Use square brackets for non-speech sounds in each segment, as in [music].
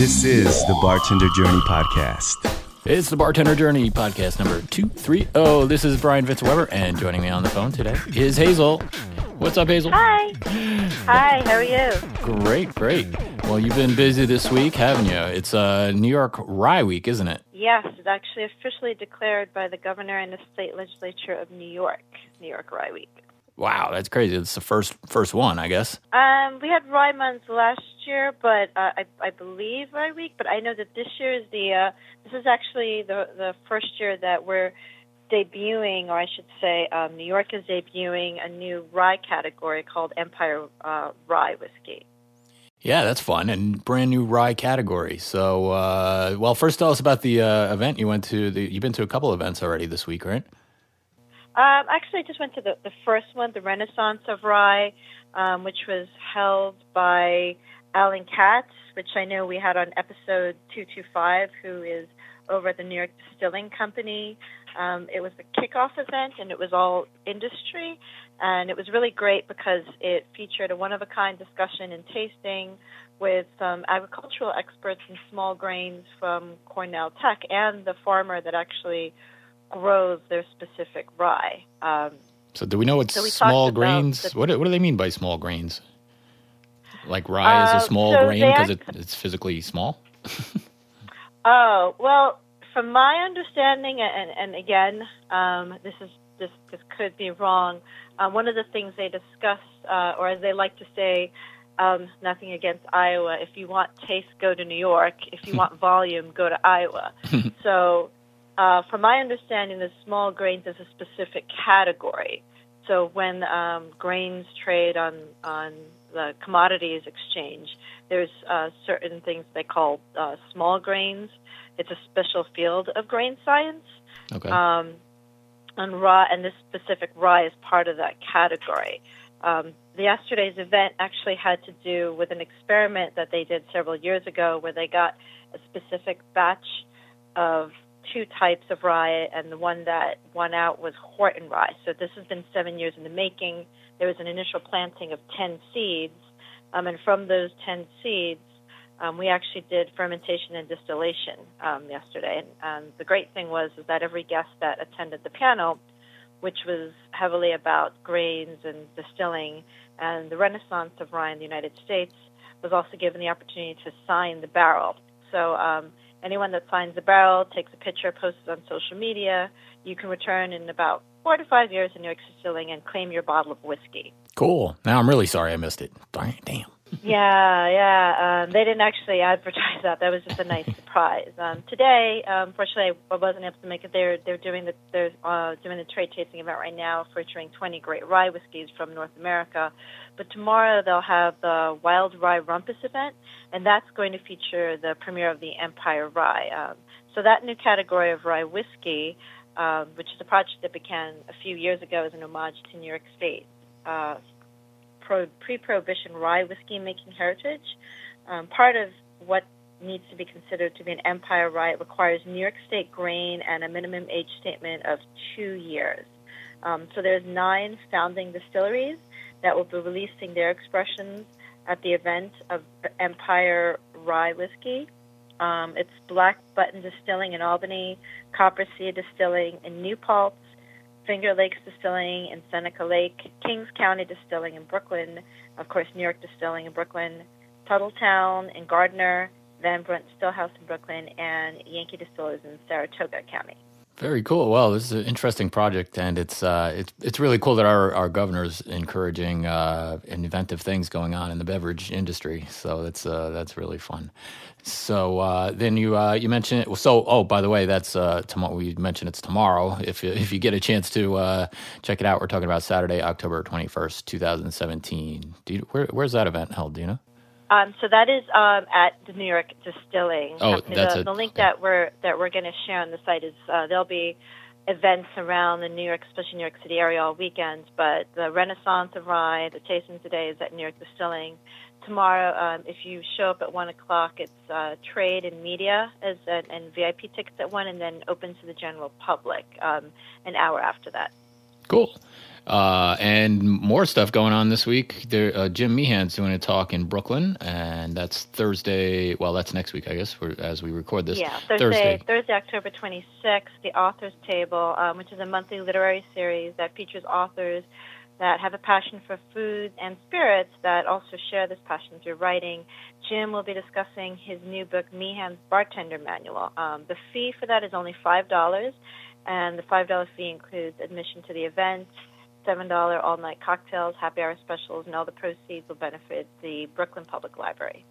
This is the Bartender Journey Podcast. It's the Bartender Journey podcast number 230. This is Brian Fitzweber, and joining me on the phone today is Hazel. What's up, Hazel? Hi. Hi, how are you? Great, great. Well, you've been busy this week, haven't you? It's uh, New York Rye Week, isn't it? Yes, it's actually officially declared by the governor and the state legislature of New York, New York Rye Week. Wow, that's crazy. It's the first first one, I guess. Um, we had Rye Month last year, but uh, I, I believe Rye Week. But I know that this year is the uh, this is actually the the first year that we're debuting, or I should say, um, New York is debuting a new rye category called Empire uh, Rye Whiskey. Yeah, that's fun and brand new rye category. So, uh, well, first tell us about the uh, event you went to. The, you've been to a couple events already this week, right? Um, actually, I just went to the, the first one, the Renaissance of Rye, um, which was held by Allen Katz, which I know we had on episode 225, who is over at the New York Distilling Company. Um, it was a kickoff event, and it was all industry, and it was really great because it featured a one-of-a-kind discussion and tasting with some agricultural experts in small grains from Cornell Tech and the farmer that actually grows their specific rye. Um, So, do we know what So small grains? the- what do- what do they mean by small grains? Like rye is Uh, a small so grain because it, it's physically small. [laughs] Oh well, from my understanding, and, and again, um, this is this this could be wrong. Uh, one of the things they discuss, uh, or as they like to say, um, nothing against Iowa. If you want taste, go to New York. If you [laughs] want volume, go to Iowa. [laughs] so, uh, from my understanding, the small grains is a specific category. So when um, grains trade on on the commodities exchange, there's uh, certain things they call uh, small grains. It's a special field of grain science. Okay. Um, and raw, and this specific rye is part of that category. Um, the yesterday's event actually had to do with an experiment that they did several years ago, where they got a specific batch of two types of rye, and the one that won out was Horton rye. So this has been seven years in the making. There was an initial planting of ten seeds, um, and from those ten seeds, um, we actually did fermentation and distillation um, yesterday. And um, the great thing was is that every guest that attended the panel, which was heavily about grains and distilling and the renaissance of rye in the United States, was also given the opportunity to sign the barrel. So um, anyone that signs the barrel, takes a picture, posts it on social media, you can return in about four to five years in New York Distilling and claim your bottle of whiskey. cool. Now I'm really sorry I missed it. Damn. Yeah, yeah. Um, they didn't actually advertise that. That was just a nice surprise. Um, today, um, fortunately, I wasn't able to make it. They're they're doing the they're uh, doing the trade tasting event right now, featuring 20 great rye whiskeys from North America. But tomorrow they'll have the Wild Rye Rumpus event, and that's going to feature the premiere of the Empire Rye. Um, so that new category of rye whiskey, um, which is a project that began a few years ago as an homage to New York State. Uh, pro- pre-prohibition rye whiskey making heritage. Um, part of what needs to be considered to be an empire rye requires New York State grain and a minimum age statement of two years. Um, so there's nine founding distilleries that will be releasing their expressions at the event of Empire Rye Whiskey. Um, it's Black Button Distilling in Albany, Copper Sea Distilling in New Paltz, Finger Lakes Distilling in Seneca Lake, Kings County Distilling in Brooklyn, of course, New York Distilling in Brooklyn, Tuthilltown in Gardiner, Van Brunt Stillhouse in Brooklyn, and Yankee Distillers in Saratoga County. Very cool. Well, this is an interesting project, and it's uh, it's it's really cool that our our governor's encouraging uh, inventive things going on in the beverage industry. So that's uh, that's really fun. So uh, then you uh, you mentioned it. So oh, by the way, that's uh, tomorrow. We mentioned it's tomorrow. If you, if you get a chance to check it out, we're talking about Saturday, October twenty first, two thousand seventeen. Where, where's that event held? Do you know? Um, so that is um, at the New York Distilling. Oh, Company. that's the, it. the link that we're that we're going to share on the site is uh, there'll be events around the New York, especially New York City area all weekend. But the Renaissance of Rye, the tasting today is at New York Distilling. Tomorrow, um, if you show up at one o'clock, it's uh, trade and media as an, and VIP tickets at one, and then open to the general public um, an hour after that. Cool. Uh, and more stuff going on this week. There, uh, Jim Meehan's doing a talk in Brooklyn, and that's Thursday. Well, that's next week, I guess, as we record this. Yeah, Thursday, Thursday, Thursday October 26th, the Authors Table, um, which is a monthly literary series that features authors that have a passion for food and spirits that also share this passion through writing. Jim will be discussing his new book, Meehan's Bartender Manual. Um, the fee for that is only $5, and the $5 fee includes admission to the event, $7 all night cocktails, happy hour specials, and all the proceeds will benefit the Brooklyn Public Library.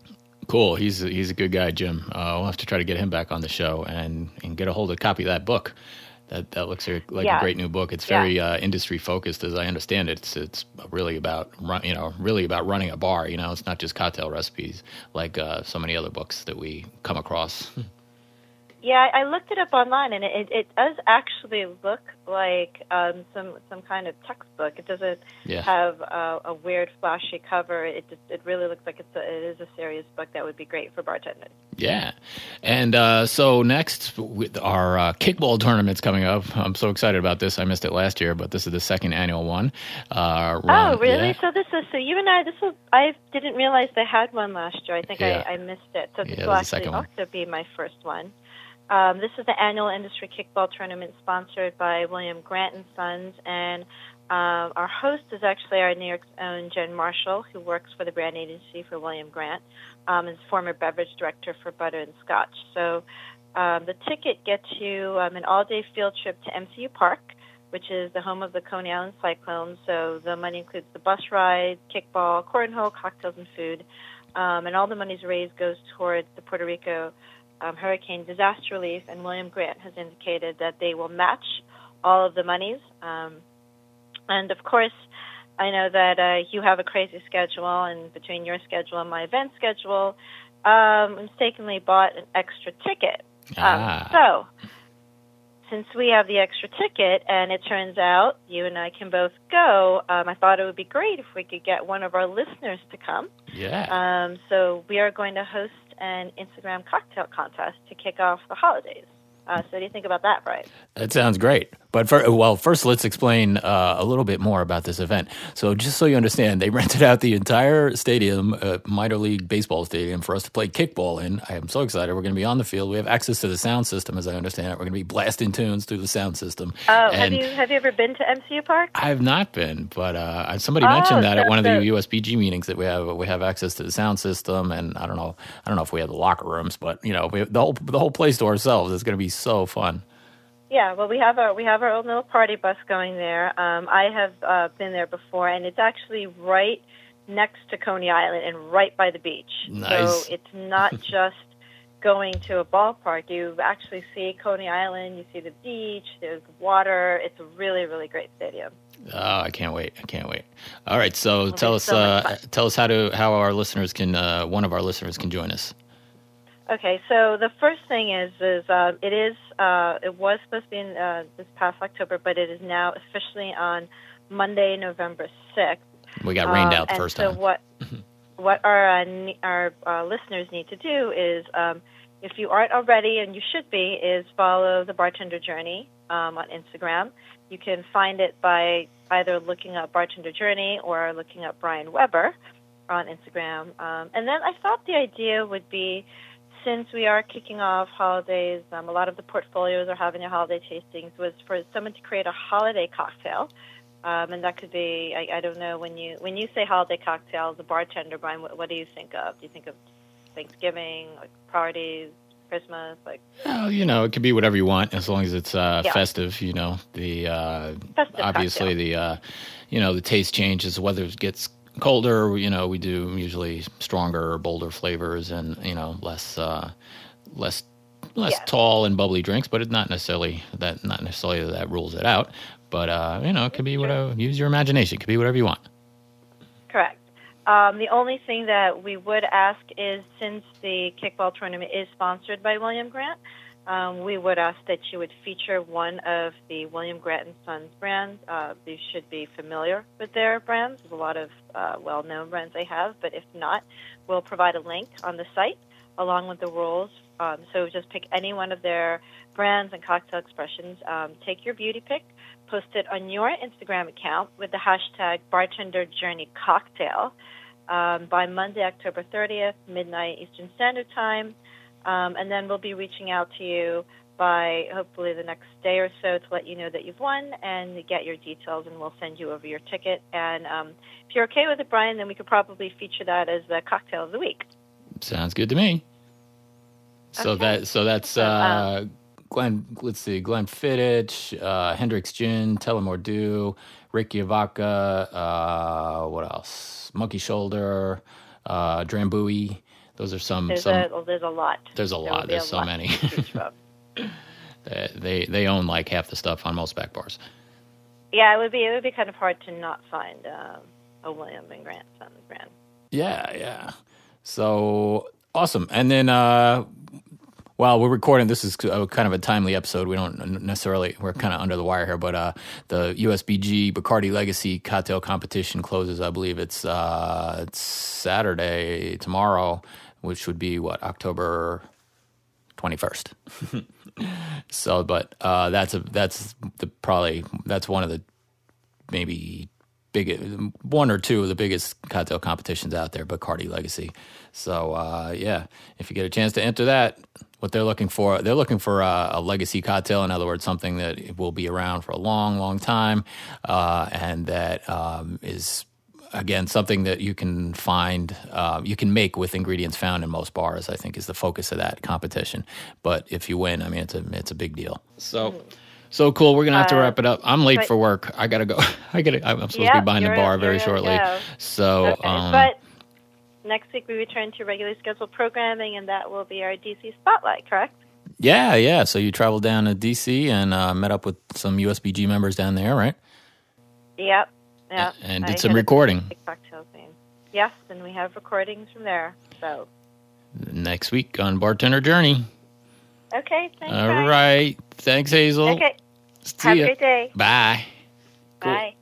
Cool. He's a, he's a good guy, Jim. Uh, we'll have to try to get him back on the show and, and get a hold of a copy of that book. That that looks like yeah. a great new book. It's very yeah. uh, industry focused, as I understand it. It's it's really about run, you know really about running a bar. You know, it's not just cocktail recipes like uh, so many other books that we come across. [laughs] Yeah, I looked it up online, and it, it does actually look like um, some some kind of textbook. It doesn't yeah. have a, a, weird, flashy cover. It just, it really looks like it's a, it is a serious book that would be great for bartenders. Yeah, and uh, so next, with our uh, kickball tournament's coming up. I'm so excited about this. I missed it last year, but this is the second annual one. Uh, oh, really? Yeah. So this is so you and I. This was I didn't realize they had one last year. I think yeah. I, I missed it. So this will actually also be my first one. Um, this is the annual industry kickball tournament sponsored by William Grant and Sons, and uh, our host is actually our New York's own Jen Marshall, who works for the brand agency for William Grant, um, is former beverage director for Butter and Scotch. So um, the ticket gets you um, an all-day field trip to MCU Park, which is the home of the Coney Island Cyclones. So the money includes the bus ride, kickball, cornhole, cocktails, and food. Um, and all the money's raised goes towards the Puerto Rico um, hurricane disaster relief, and William Grant has indicated that they will match all of the monies. Um, and of course, I know that uh, you have a crazy schedule, and between your schedule and my event schedule, um, mistakenly bought an extra ticket. Um, ah. so, since we have the extra ticket, and it turns out you and I can both go, um, I thought it would be great if we could get one of our listeners to come. Yeah. Um, so we are going to host an Instagram cocktail contest to kick off the holidays. Uh, so, what do you think about that, Brian? That sounds great. But for, well, first let's explain uh, a little bit more about this event. So just so you understand, they [laughs] rented out the entire stadium, uh, minor league baseball stadium, for us to play kickball in. I am so excited. We're going to be on the field. We have access to the sound system, as I understand it. We're going to be blasting tunes through the sound system. And have you have you ever been to MCU Park? I have not been, but uh, somebody oh, mentioned that at one of the USBG meetings that we have we have access to the sound system, and I don't know I don't know if we have the locker rooms, but you know we, the whole the whole place to ourselves. It's going to be so fun. Yeah, well, we have our we have our own little party bus going there. Um, I have uh, been there before, and it's actually right next to Coney Island and right by the beach. Nice. So it's not [laughs] just going to a ballpark. You actually see Coney Island. You see the beach. There's water. It's a really really great stadium. Oh, I can't wait! I can't wait. All right, so It'll tell us so uh, tell us how to how our listeners can uh, one of our listeners can join us. Okay, so the first thing is is uh, it is uh, it was supposed to be in uh, this past October, but it is now officially on Monday, November sixth. We got rained um, out the first so time. what [laughs] what our uh, our uh, listeners need to do is, um, if you aren't already, and you should be, is follow the Bartender Journey um, on Instagram. You can find it by either looking up Bartender Journey or looking up Brian Weber on Instagram. Um, and then I thought the idea would be since we are kicking off holidays, um, a lot of the portfolios are having their holiday tastings, was for someone to create a holiday cocktail. Um, and that could be, I, I, don't know, when you when you say holiday cocktail, the bartender, Brian, what, what do you think of? Do you think of Thanksgiving, like parties, Christmas, like? Well, you know, it could be whatever you want as long as it's uh, yeah. festive. You know, the uh, festive obviously cocktail. the uh, you know the taste changes, the weather gets colder, you know, we do usually stronger, bolder flavors, and you know, less uh, less less yeah. tall and bubbly drinks. But it's not necessarily that not necessarily that rules it out. But uh, you know, it could be whatever. Use your imagination. It could be whatever you want. Correct. Um, the only thing that we would ask is, since the kickball tournament is sponsored by William Grant, um, we would ask that you would feature one of the William Grant Sons brands. Uh, you should be familiar with their brands. There's a lot of uh, well-known brands they have, but if not, we'll provide a link on the site along with the rules. Um, so just pick any one of their brands and cocktail expressions. Um, take your beauty pick, post it on your Instagram account with the hashtag BartenderJourneyCocktail um, by Monday, October 30th, midnight Eastern Standard Time. Um, and then we'll be reaching out to you by hopefully the next day or so to let you know that you've won and get your details, and we'll send you over your ticket. And um, if you're okay with it, Brian, then we could probably feature that as the cocktail of the week. Sounds good to me. So Okay. that so that's uh, Glenn. Let's see, Glenfiddich, uh, Hendrick's Gin, Tullamore Dew, Ricky. Uh, what else? Monkey Shoulder, uh, Drambuie. Those are some. There's some a there's a lot. there's a There lot. There's a so lot many. to choose from. [laughs] They they own like half the stuff on most back bars. yeah, it would be it would be kind of hard to not find um, a William and Grant Sons brand. Yeah, yeah. So awesome. And then, uh, while we're recording, this is uh, kind of a timely episode. We don't necessarily, we're kind of under the wire here, but uh, the USBG Bacardi Legacy Cocktail Competition closes, I believe it's, uh, it's Saturday, tomorrow, which would be what, October 21st. [laughs] so, but uh, that's a, that's the probably, that's one of the maybe big one or two of the biggest cocktail competitions out there, Bacardi Legacy. So uh, yeah, if you get a chance to enter that, what they're looking for, they're looking for a, a legacy cocktail. In other words, something that will be around for a long, long time, uh, and that um, is again something that you can find uh, you can make with ingredients found in most bars i think is the focus of that competition. But if you win i mean it's a it's a big deal. So so cool. We're gonna have to Uh, wrap it up. I'm late but- for work. I gotta go. [laughs] I gotta i'm supposed to be behind the bar very you're ready to shortly. go. so Okay, um, but next week we return to regularly scheduled programming, and that will be our DC spotlight. Correct? yeah yeah. So you traveled down to dc and uh, met up with some usbg members down there right? Yep. Yep. and I did some recording. Yes, and we have recordings from there. So next week on bartender journey okay. Thanks. all right thanks hazel Okay. See Have ya. a great day. bye Cool. Bye.